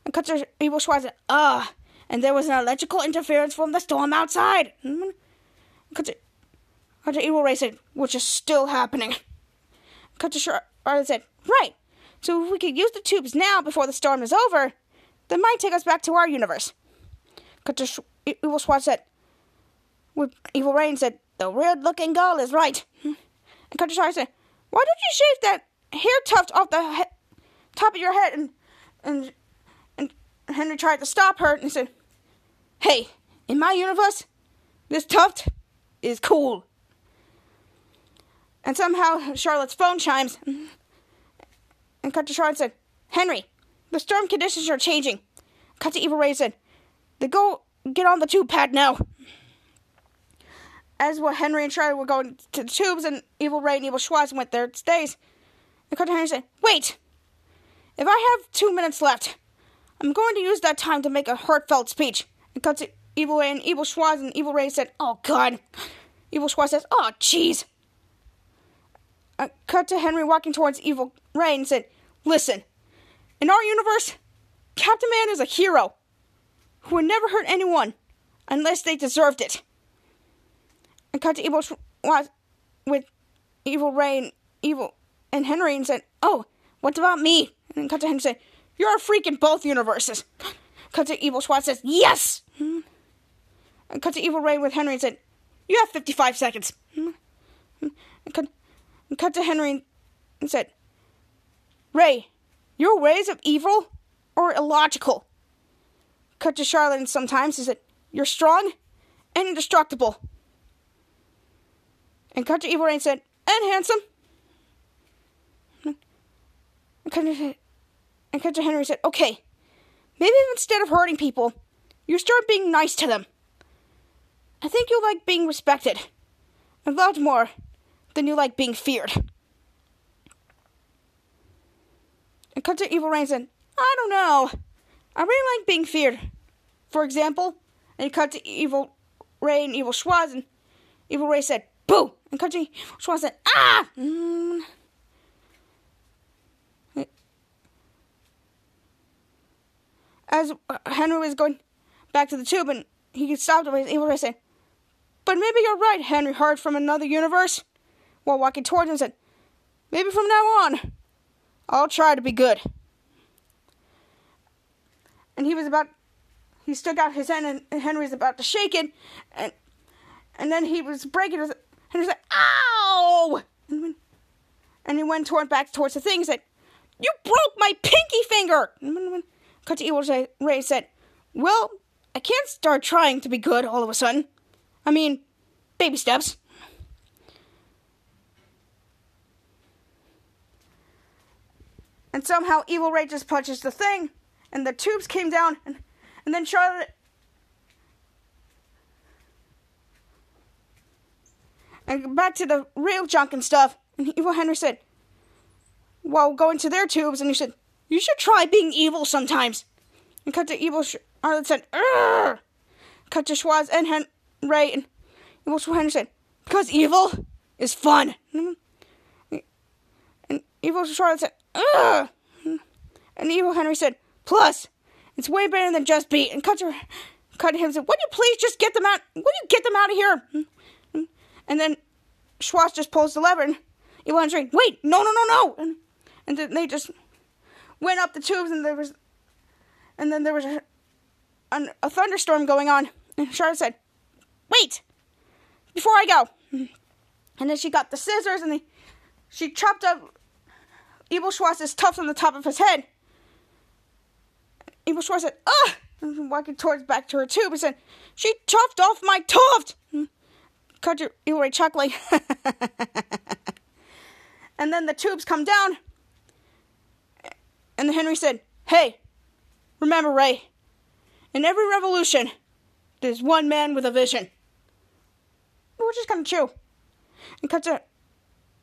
And cut to Evil Schwoz said, Ah, and there was an electrical interference from the storm outside. To Evil Ray said, which is still happening. <laughs> To Charlotte said, Right. So if we could use the tubes now before the storm is over, that might take us back to our universe. Cut to Sh- Evil Schwoz said, with Evil Rain said, The weird looking girl is right. And Charlotte said, Why don't you shave that hair tuft off the he- top of your head? And, and, and Henry tried to stop her and said, Hey, in my universe, this tuft is cool. And somehow Charlotte's phone chimes. And Charlotte said, Henry, the storm conditions are changing. Cut to Evil Ray said, They go get on the tube pad now. As what Henry and Charlotte were going to the tubes, and Evil Ray and Evil Schwoz went their stays. And cut to Henry said, Wait! If I have two minutes left, I'm going to use that time to make a heartfelt speech. And cut to Evil Ray and Evil Schwoz, and Evil Ray said, Oh God. Evil Schwoz says, Oh jeez. Uh, cut to Henry walking towards Evil Ray and said, Listen, in our universe, Captain Man is a hero who would never hurt anyone unless they deserved it. And cut to Evil with Evil Ray and Evil and Henry and said, Oh, what about me? And cut to Henry and said, You're a freak in both universes. Cut to Evil Schwoz says, Yes! And cut to Evil Ray with Henry and said, You have 55 seconds. And cut, and cut to Henry and said, Ray, your ways of evil are illogical. Cut to Charlotte and sometimes he said, You're strong and indestructible. And cut to Evil Ray and said, And handsome. And cut to, and cut to Henry said, Okay, maybe instead of hurting people, you start being nice to them. I think you'll like being respected and loved more than you like being feared. And cut to Evil Ray and I don't know. I really like being feared. For example, and cut to Evil Ray and Evil Schwoz, and Evil Ray said, Boo! And cut to Evil Schwoz said, Ah! Mm. As Henry was going back to the tube, and he stopped him, Evil Ray said, But maybe you're right, Henry heard from another universe. While walking towards him, said, Maybe from now on, I'll try to be good. And he was about, he stuck out his hand, and Henry was about to shake it, and and then he was breaking his, and he was like, "Ow!" And, when, and he went toward back towards the thing. He said, "You broke my pinky finger." And when, when cut to Evil Ray said, "Well, I can't start trying to be good all of a sudden. I mean, baby steps." And somehow Evil Ray just punches the thing, and the tubes came down, and, and then Charlotte. And back to the real junk and stuff. And Evil Henry said, while going to their tubes, and he said, You should try being evil sometimes. And cut to Evil Charlotte said, Urgh! Cut to Schwoz and Hen- Ray, and Evil Henry said, Because evil is fun. <laughs> And Evil Charlotte said, Ugh! And Evil Henry said, Plus, it's way better than just beat. And cut to, cut him said, Would you please just get them out? Would you get them out of here? And then Schwoz just pulls the lever, and Evil said, Wait, no, no, no, no! And, and then they just went up the tubes, and there was, and then there was a, a, a thunderstorm going on. And Charlotte said, Wait, before I go. And then she got the scissors, and they, she chopped up Evil Schwoz's tuft on the top of his head. Evil Schwoz said, Ugh! Walking towards back to her tube and said, She chopped off my tuft! Hmm. Cut your Evil Ray chuckling. <laughs> and then the tubes come down. And the Henry said, Hey, remember, Ray, in every revolution, there's one man with a vision. Which is kind of true. And to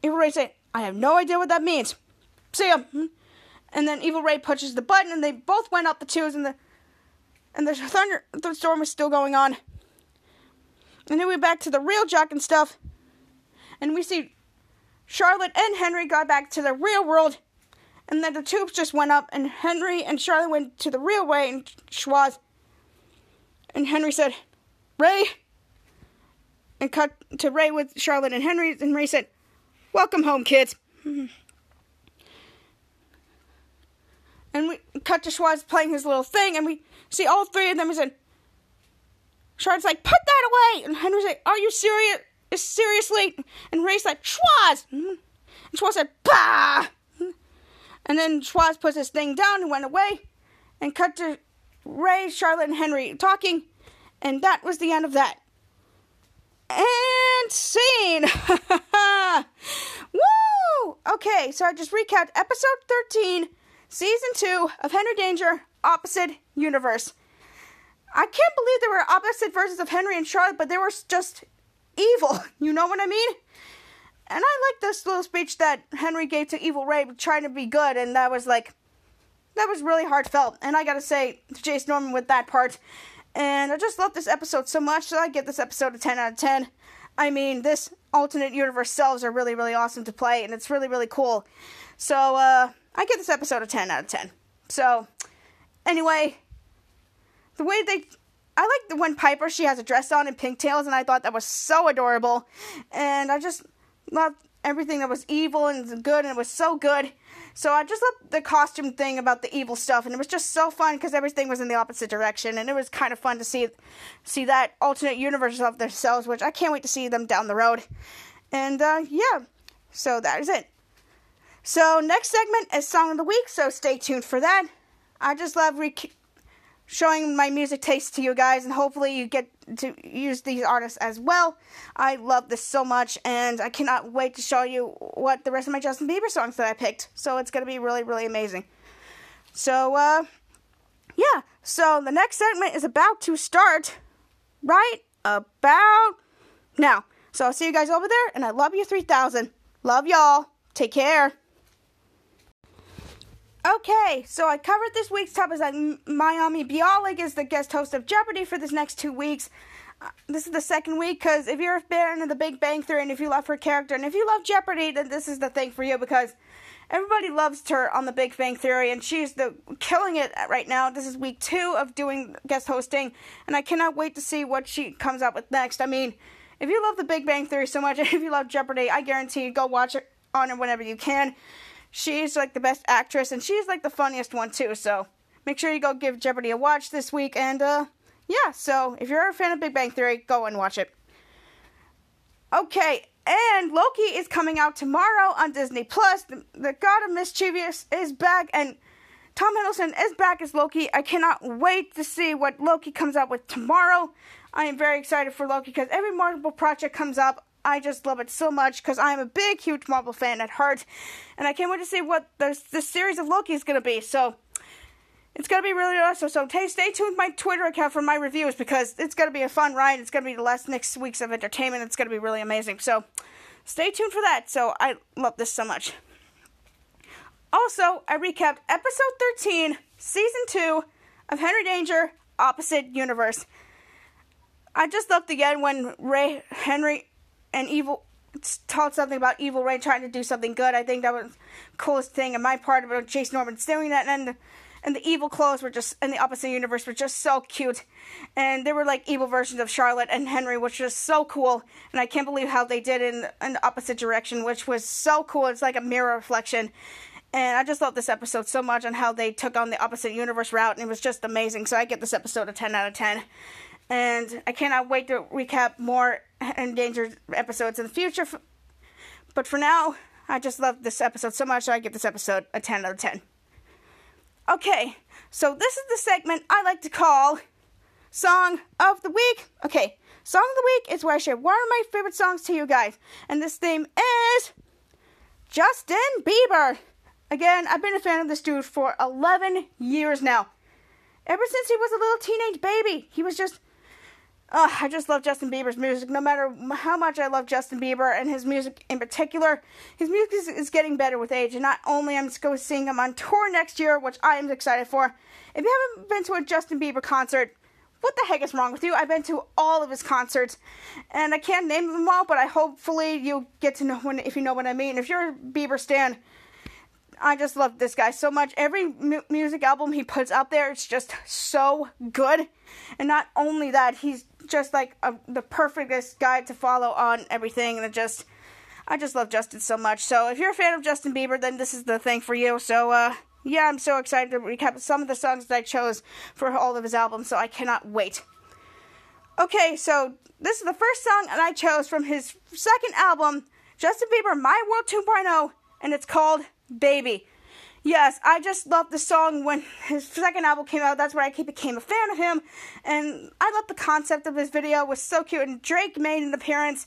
Evil Ray say, I have no idea what that means. See ya. Hmm. And then Evil Ray pushes the button, and they both went up the tubes, and the and the thunder the storm is still going on. And then we're back to the real Jack and stuff, and we see Charlotte and Henry got back to the real world, and then the tubes just went up, and Henry and Charlotte went to the real way, and Schwoz. And Henry said, Ray, and cut to Ray with Charlotte and Henry, and Ray said, Welcome home, kids. <laughs> And we cut to Schwoz playing his little thing, and we see all three of them. He said, Charlotte's like, put that away! And Henry's like, are you serious? Seriously? And Ray's like, Schwoz! And Schwoz said, bah! And then Schwoz puts his thing down and went away. And cut to Ray, Charlotte, and Henry talking. And that was the end of that. And scene! <laughs> Woo! Okay, so I just recapped episode 13, season 2 of Henry Danger, Opposite Universe. I can't believe there were opposite versions of Henry and Charlotte, but they were just evil. <laughs> You know what I mean? And I like this little speech that Henry gave to Evil Ray trying to be good, and that was like, that was really heartfelt. And I gotta say to Jace Norman with that part. And I just love this episode so much, that I give this episode a 10 out of 10. I mean, this alternate universe selves are really, really awesome to play, and it's really, really cool. So, uh, I give this episode a 10 out of 10. So, anyway, the way they I like the when Piper she has a dress on and pigtails and I thought that was so adorable. And I just loved everything that was evil and good and it was so good. So I just loved the costume thing about the evil stuff and it was just so fun because everything was in the opposite direction and it was kind of fun to see see that alternate universe of themselves, which I can't wait to see them down the road. And uh, yeah, so that is it. So next segment is song of the week, so stay tuned for that. I just love re- showing my music taste to you guys, and hopefully you get to use these artists as well. I love this so much, and I cannot wait to show you what the rest of my Justin Bieber songs that I picked. So it's gonna be really, really amazing. So, uh, yeah. So the next segment is about to start right about now. So I'll see you guys over there, and I love you 3000. Love y'all. Take care. Okay, so I covered this week's topics like Mayim Bialik is the guest host of Jeopardy for this next two weeks. Uh, this is the second week because if you're a fan of The Big Bang Theory and if you love her character and if you love Jeopardy, then this is the thing for you because everybody loves her on The Big Bang Theory and she's the killing it right now. This is week two of doing guest hosting, and I cannot wait to see what she comes up with next. I mean, if you love The Big Bang Theory so much, <laughs> and if you love Jeopardy, I guarantee you go watch it on it whenever you can. She's like the best actress, and she's like the funniest one too. So make sure you go give Jeopardy a watch this week, and uh, yeah, so if you're a fan of Big Bang Theory, go and watch it. Okay, and Loki is coming out tomorrow on Disney Plus. The, the God of Mischievous is back, and Tom Hiddleston is back as Loki. I cannot wait to see what Loki comes out with tomorrow. I am very excited for Loki because every Marvel project comes up. I just love it so much because I am a big, huge Marvel fan at heart, and I can't wait to see what the, the series of Loki is going to be. So it's going to be really awesome. So stay, stay tuned my Twitter account for my reviews because it's going to be a fun ride. It's going to be the last next weeks of entertainment. It's going to be really amazing. So stay tuned for that. So I love this so much. Also, I recapped episode 13, season 2 of Henry Danger Opposite Universe. I just loved the end when Ray Henry and Evil taught something about Evil Ray trying to do something good. I think that was the coolest thing in my part about Jace Norman doing that. And and the evil clothes were just in the opposite universe were just so cute. And they were like evil versions of charlotte and henry which was so cool. And i can't believe how they did in, in the opposite direction which was so cool. It's like a mirror reflection. And i just love this episode so much on how they took on the opposite universe route and it was just amazing. So i get this episode a 10 out of 10 and i cannot wait to recap more endangered episodes in the future but for now i just love this episode so much i give this episode a 10 out of 10 Okay, so this is the segment I like to call Song of the Week. Okay, Song of the Week is where I share one of my favorite songs to you guys. And this theme is Justin Bieber. Again, I've been a fan of this dude for 11 years now. Ever since he was a little teenage baby, he was just uh, I just love Justin Bieber's music. No matter how much I love Justin Bieber and his music in particular, his music is, is getting better with age. And not only I'm I going to seeing him on tour next year, which I am excited for. If you haven't been to a Justin Bieber concert, what the heck is wrong with you? I've been to all of his concerts, and I can't name them all, but I hopefully you get to know when if you know what I mean. If you're a Bieber stan, I just love this guy so much. Every mu- music album he puts out there, it's just so good. And not only that, he's just like a, the perfectest guy to follow on everything. And just, I just love Justin so much. So if you're a fan of Justin Bieber, then this is the thing for you. So, uh, yeah, I'm so excited to recap some of the songs that I chose for all of his albums. So I cannot wait. Okay, so this is the first song that I chose from his second album, Justin Bieber My World 2.0, and it's called Baby. Yes, I just loved the song when <laughs> his second album came out. That's where I became a fan of him. And I loved the concept of his video. It was so cute. And Drake made an appearance.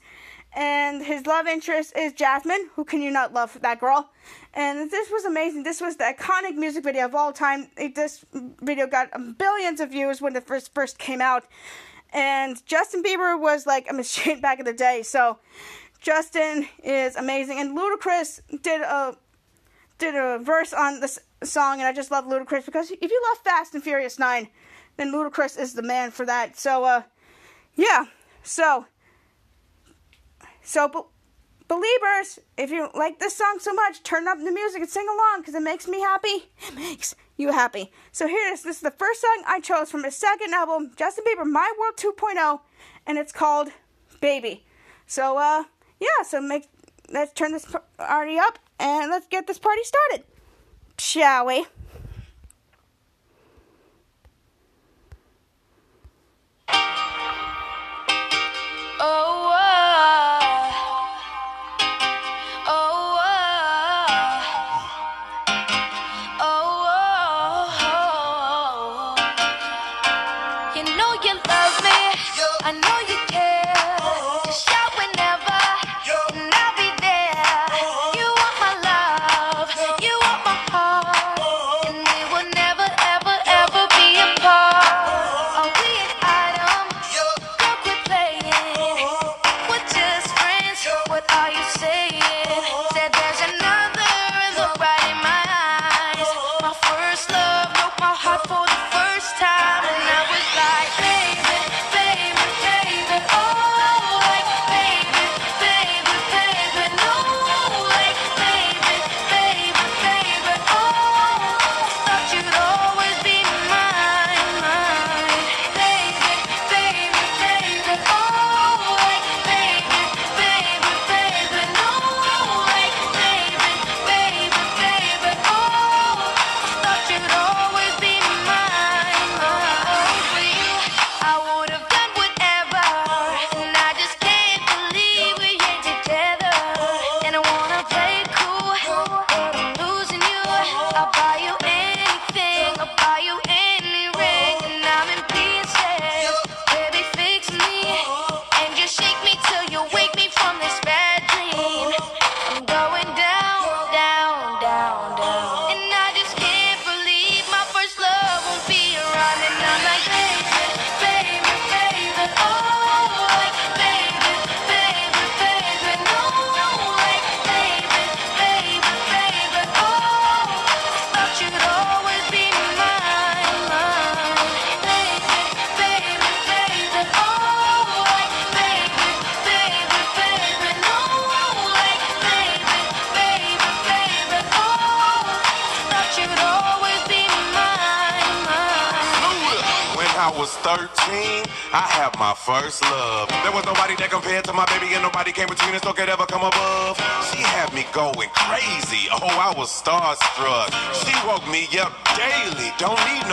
And his love interest is Jasmine. Who can you not love that girl? And this was amazing. This was the iconic music video of all time. This video got um, billions of views when it first first came out. And Justin Bieber was like a <laughs> machine back in the day. So Justin is amazing. And Ludacris did a did a verse on this song, and I just love Ludacris because if you love Fast and Furious 9, then Ludacris is the man for that. So, uh, yeah. So, so, be- believers, if you like this song so much, turn up the music and sing along because it makes me happy. It makes you happy. So here it is. This is the first song I chose from his second album, Justin Bieber, My World 2.0, and it's called Baby. So, uh, yeah. So make let's turn this party up and let's get this party started, shall we? just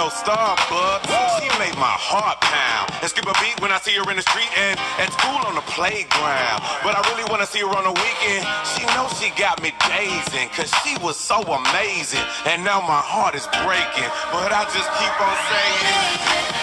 Need Starbucks. She made my heart pound and skip a beat when I see her in the street and at school on the playground. But I really wanna see her on the weekend. She knows she got me dazing, cause she was so amazing. And now my heart is breaking, but I just keep on saying.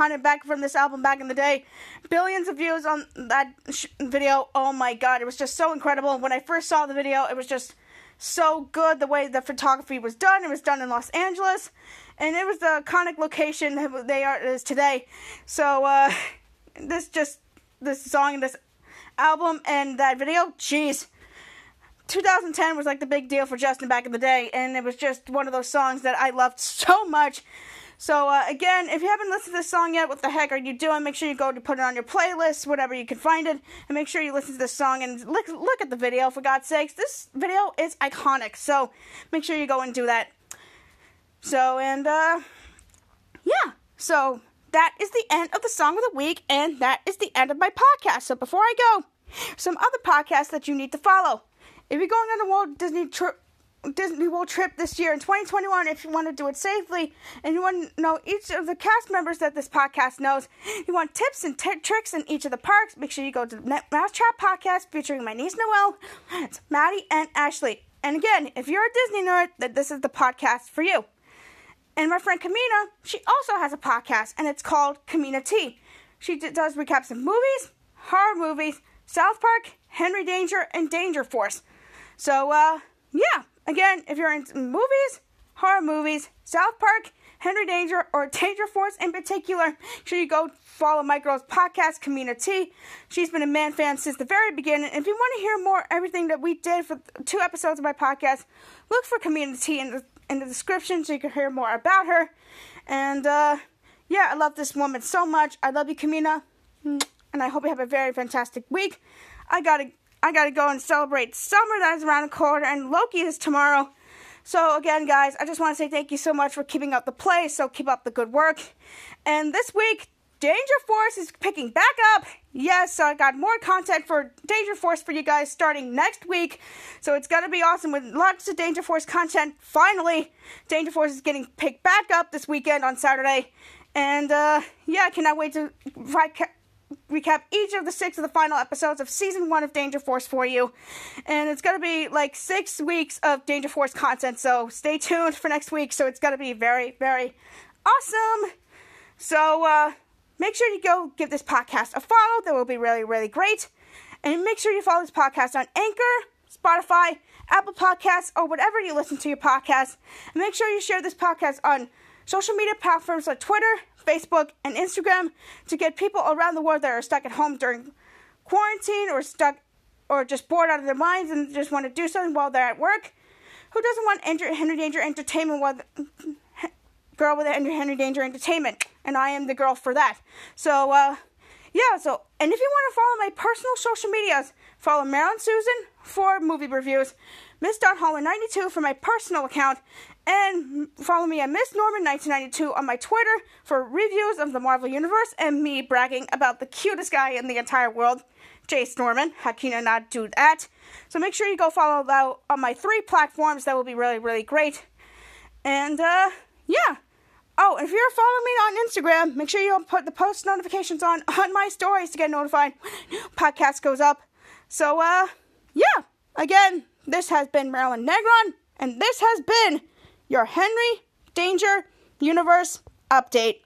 So iconic back from this album back in the day. Billions of views on that sh- video. Oh my god, it was just so incredible. When I first saw the video, it was just so good the way the photography was done. It was done in Los Angeles, and it was the iconic location they are is today. So uh, <laughs> this just this song and this album and that video, jeez. 2010 was like the big deal for Justin back in the day, and it was just one of those songs that I loved so much. So uh, again, if you haven't listened to this song yet, what the heck are you doing? Make sure you go to put it on your playlist, whatever you can find it, and make sure you listen to this song and look look at the video. For God's sakes, this video is iconic. So make sure you go and do that. So and uh, yeah, so that is the end of the song of the week, and that is the end of my podcast. So before I go, some other podcasts that you need to follow. If you're going on a Walt Disney trip, Disney World trip this year in 2021, if you want to do it safely and you want to know each of the cast members that this podcast knows, you want tips and t- tricks in each of the parks, make sure you go to the MouseTrapped podcast featuring my niece Noelle, it's Maddie and Ashley. And again, if you're a Disney nerd, that this is the podcast for you. And my friend Kemina, she also has a podcast, and it's called Kemina T. She d- does recaps of movies, horror movies, South Park, Henry Danger, and Danger Force. So, uh, yeah. Again, if you're into movies, horror movies, South Park, Henry Danger, or Danger Force in particular, sure you go follow my girl's podcast, Kemina T. She's been a man fan since the very beginning. If you want to hear more everything that we did for two episodes of my podcast, look for Kemina T in the in the description so you can hear more about her. And uh, yeah, I love this woman so much. I love you, Kemina, and I hope you have a very fantastic week. I gotta I gotta go and celebrate summer that is around the corner, and Loki is tomorrow. So again, guys, I just want to say thank you so much for keeping up the play. So keep up the good work. And this week, Danger Force is picking back up. Yes, so I got more content for Danger Force for you guys starting next week. So it's gonna be awesome with lots of Danger Force content. Finally, Danger Force is getting picked back up this weekend on Saturday. And uh, yeah, I cannot wait to recap each of the six of the final episodes of season one of Danger Force for you. And it's going to be like six weeks of Danger Force content, so stay tuned for next week. So it's going to be very, very awesome. So uh, make sure you go give this podcast a follow. That will be really, really great. And make sure you follow this podcast on Anchor, Spotify, Apple Podcasts, or whatever you listen to your podcast. And make sure you share this podcast on social media platforms like Twitter, Facebook, and Instagram to get people around the world that are stuck at home during quarantine or stuck or just bored out of their minds and just want to do something while they're at work. Who doesn't want Henry Danger Entertainment while the girl with Henry Henry Danger Entertainment? And I am the girl for that. So, uh, yeah, so, and if you want to follow my personal social medias, follow Marilyn Susan for movie reviews, Miss Holler 92 for my personal account, and follow me at Miss Norman 1992 on my Twitter for reviews of the Marvel Universe and me bragging about the cutest guy in the entire world, Jace Norman. How can I not do that? So make sure you go follow that on my three platforms. That will be really, really great. And uh, yeah, Oh, and if you're following me on Instagram, make sure you put the post notifications on <laughs> on my stories to get notified when a <laughs> new podcast goes up. So, uh, yeah. Again, this has been Marilyn Negron, and this has been your Henry Danger Universe update.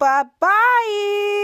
Bye bye.